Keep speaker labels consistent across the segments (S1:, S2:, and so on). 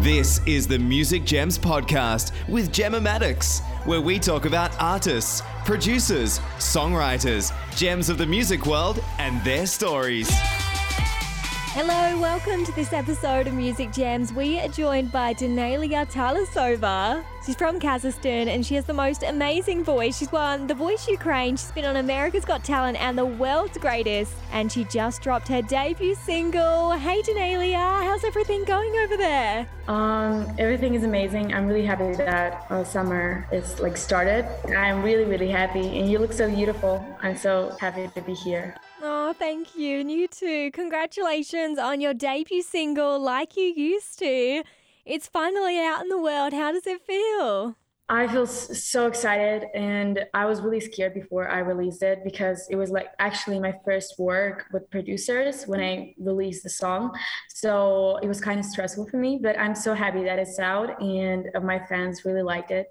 S1: This is the Music Gems Podcast with Gemma Maddox, where we talk about artists, producers, songwriters, gems of the music world, and their stories.
S2: Hello, welcome to this episode of Music Gems. We are joined by Daneliya Tuleshova. She's from Kazakhstan and she has the most amazing voice. She's won The Voice Ukraine, she's been on America's Got Talent and The World's Greatest, and she just dropped her debut single. Hey Danelia, how's everything going over there?
S3: Um, everything is amazing. I'm really happy that uh, summer is like started. I'm really, really happy, and you look so beautiful. I'm so happy to be here.
S2: Oh, thank you. And you too. Congratulations on your debut single, Like You Used to. It's finally out in the world. How does it feel?
S3: I feel so excited, and I was really scared before I released it because it was like actually my first work with producers when I released the song. So it was kind of stressful for me, but I'm so happy that it's out, and uh, my fans really liked it.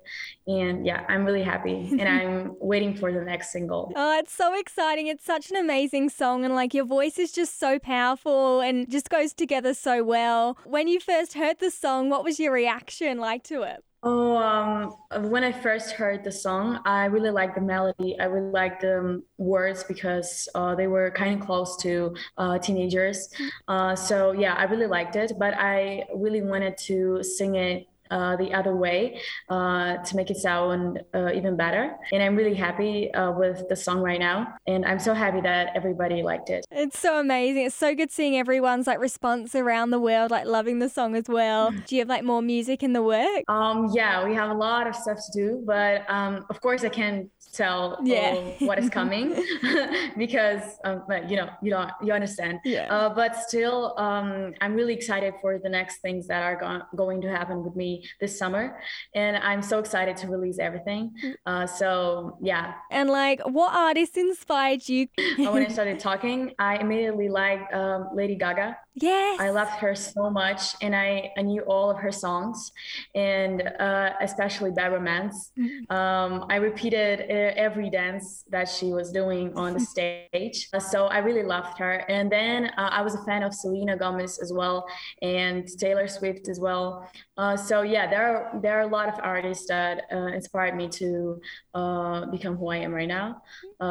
S3: And yeah, I'm really happy, and I'm waiting for the next single.
S2: Oh, it's so exciting! It's such an amazing song, and like your voice is just so powerful and just goes together so well. When you first heard the song, what was your reaction like to it?
S3: Oh, um, when I first heard the song, I really liked the melody. I really liked the um, words because uh, they were kind of close to uh, teenagers. Uh, so yeah, I really liked it. But I really wanted to sing it uh, the other way uh, to make it sound uh, even better. And I'm really happy uh, with the song right now. And I'm so happy that everybody liked it.
S2: It's so amazing. It's so good seeing everyone's like response around the world, like loving the song as well. Do you have like more music in the work?
S3: Um, yeah, we have a lot of stuff to do, but um, of course I can't tell yeah. what is coming because um, you know you don't you understand. Yeah. Uh, but still, um, I'm really excited for the next things that are go- going to happen with me this summer, and I'm so excited to release everything. Mm. Uh, so yeah.
S2: And like, what artist inspired you?
S3: when I started talking, I immediately liked um, Lady Gaga.
S2: Yes.
S3: I loved her so much, and I, I knew all of her songs, and uh, especially Bad Romance. Mm-hmm. Um, I repeated every dance that she was doing on the stage. Uh, so I really loved her. And then uh, I was a fan of Selena Gomez as well, and Taylor Swift as well. Uh, so yeah, there are there are a lot of artists that uh, inspired me to uh, become who I am right now.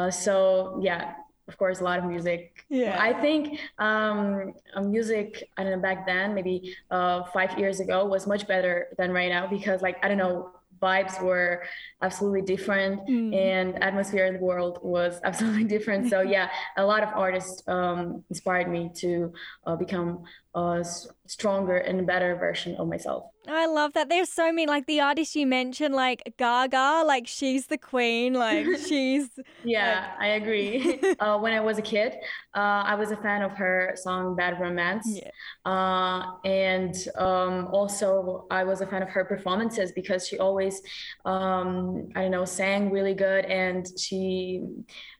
S3: so yeah, of course, a lot of music. Yeah. I think um, music, I don't know, back then, maybe uh, five years ago, was much better than right now because, like, I don't know, vibes were absolutely different mm. and atmosphere in the world was absolutely different so yeah a lot of artists um, inspired me to uh, become a stronger and better version of myself
S2: I love that. There's so many, like the artists you mentioned, like Gaga, like she's the queen, like she's.
S3: yeah, like... I agree. uh, when I was a kid, uh, I was a fan of her song Bad Romance. Yeah. Uh, and um, also, I was a fan of her performances because she always, um, I don't know, sang really good and she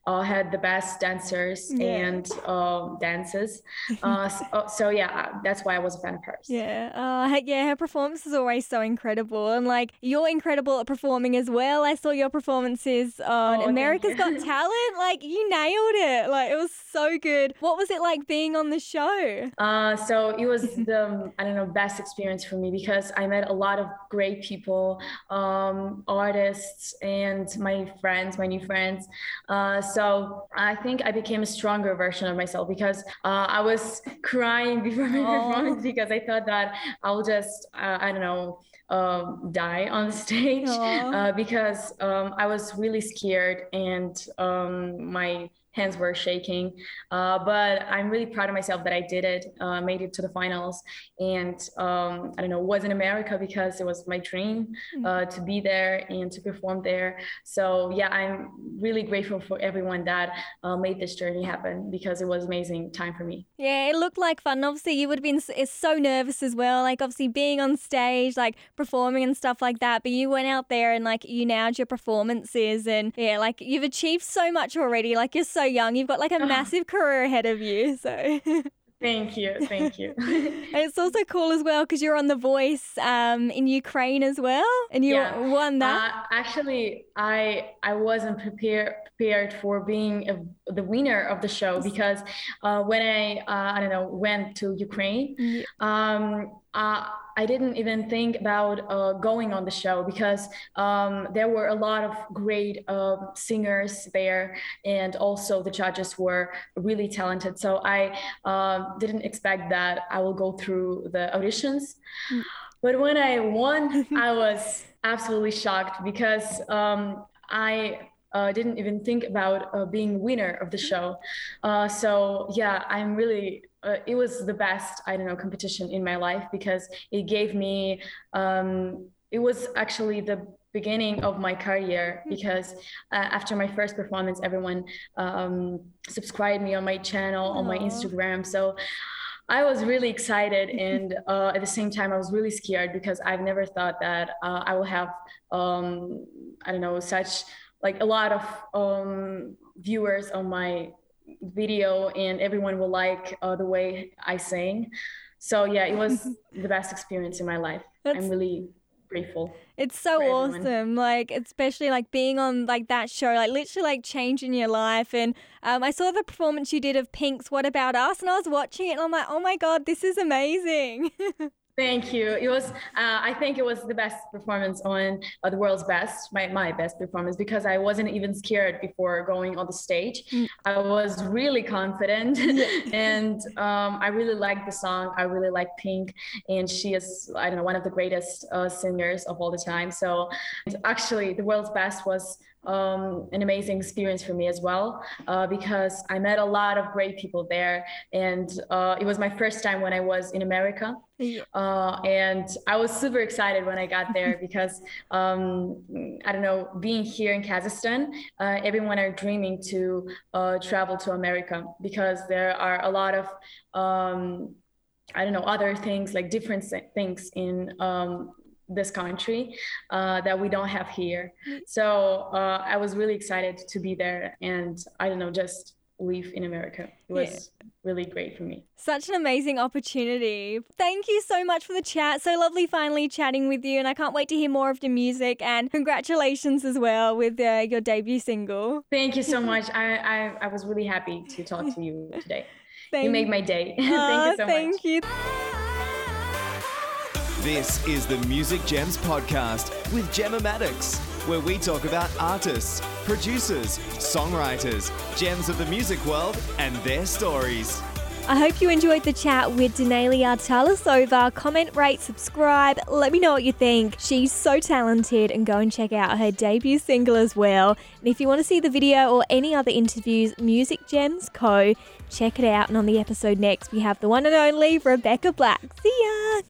S3: uh, had the best dancers yeah. and uh, dances. Uh, so, uh, so, yeah, that's why I was a fan of hers.
S2: Yeah, uh, yeah, her performance is always so incredible, and like you're incredible at performing as well. I saw your performances on oh, America's Got Talent. Like you nailed it. Like it was so good. What was it like being on the show?
S3: Uh, so it was the I don't know best experience for me because I met a lot of great people, um, artists, and my friends, my new friends. Uh, so I think I became a stronger version of myself because uh, I was crying before my performance because I thought that I'll just, uh, I don't know, um, die on the stage uh, because um, I was really scared and um, my hands were shaking. Uh, but I'm really proud of myself that I did it, uh, made it to the finals, and um, I don't know, was in America because it was my dream hmm. uh, to be there and to perform there. So yeah, I'm really grateful for everyone that uh, made this journey happen because it was amazing time for me.
S2: Yeah, it looked like fun. Obviously, you would have been so nervous as well, like obviously being on stage, like performing and stuff like that. But you went out there and like you nailed your performances, and yeah, like you've achieved so much already. Like you're so young. You've got like a massive career ahead of you. So.
S3: Thank you, thank you.
S2: it's also cool as well because you're on The Voice um, in Ukraine as well, and you yeah. won that.
S3: Uh, actually, I I wasn't prepared prepared for being a, the winner of the show because uh, when I uh, I don't know went to Ukraine, yeah. um, uh, I didn't even think about uh, going on the show because um, there were a lot of great uh, singers there, and also the judges were really talented. So I um, didn't expect that I will go through the auditions. Mm. But when I won, I was absolutely shocked because um, I uh, didn't even think about uh, being winner of the show. Uh, so yeah, I'm really. Uh, it was the best I don't know competition in my life because it gave me. Um, it was actually the beginning of my career hmm. because uh, after my first performance, everyone um, subscribed me on my channel Aww. on my Instagram. So. I was really excited, and uh, at the same time, I was really scared because I've never thought that I will have, um, I don't know, such like a lot of um, viewers on my video and everyone will like uh, the way I sing. So yeah, it was the best experience in my life. That's, I'm really grateful.
S2: It's so awesome. Like especially like being on like that show, like literally like changing your life. And um, I saw the performance you did of Pink's "What About Us," and I was watching it, and I'm like, oh my god, this is amazing.
S3: Thank you. It was, uh, I think it was the best performance on uh, the world's best, my, my best performance, because I wasn't even scared before going on the stage. Mm. I was really confident and um, I really liked the song. I really like Pink and she is, I don't know, one of the greatest uh, singers of all the time. So actually the world's best was um, an amazing experience for me as well uh, because I met a lot of great people there, and uh, it was my first time when I was in America, uh, and I was super excited when I got there because um, I don't know, being here in Kazakhstan, uh, everyone are dreaming to uh, travel to America because there are a lot of um, I don't know other things like different things in um, this country uh, that we don't have here. Mm. So uh, I was really excited to be there and I don't know, just live in America. It was yeah. really great for me.
S2: Such an amazing opportunity. Thank you so much for the chat. So lovely finally chatting with you and I can't wait to hear more of your music and congratulations as well with uh, your debut single.
S3: Thank you so much. I, I, I was really happy to talk to you today. Thank you made my day. thank you so
S2: thank
S3: much.
S2: Thank you.
S1: This is the Music Gems Podcast with Gemma Maddox, where we talk about artists, producers, songwriters, gems of the music world, and their stories.
S2: I hope you enjoyed the chat with Daneliya Tuleshova. Comment, rate, subscribe. Let me know what you think. She's so talented, and go and check out her debut single as well. And if you want to see the video or any other interviews, Music Gems Co. Check it out. And on the episode next, we have the one and only Rebecca Black. See ya!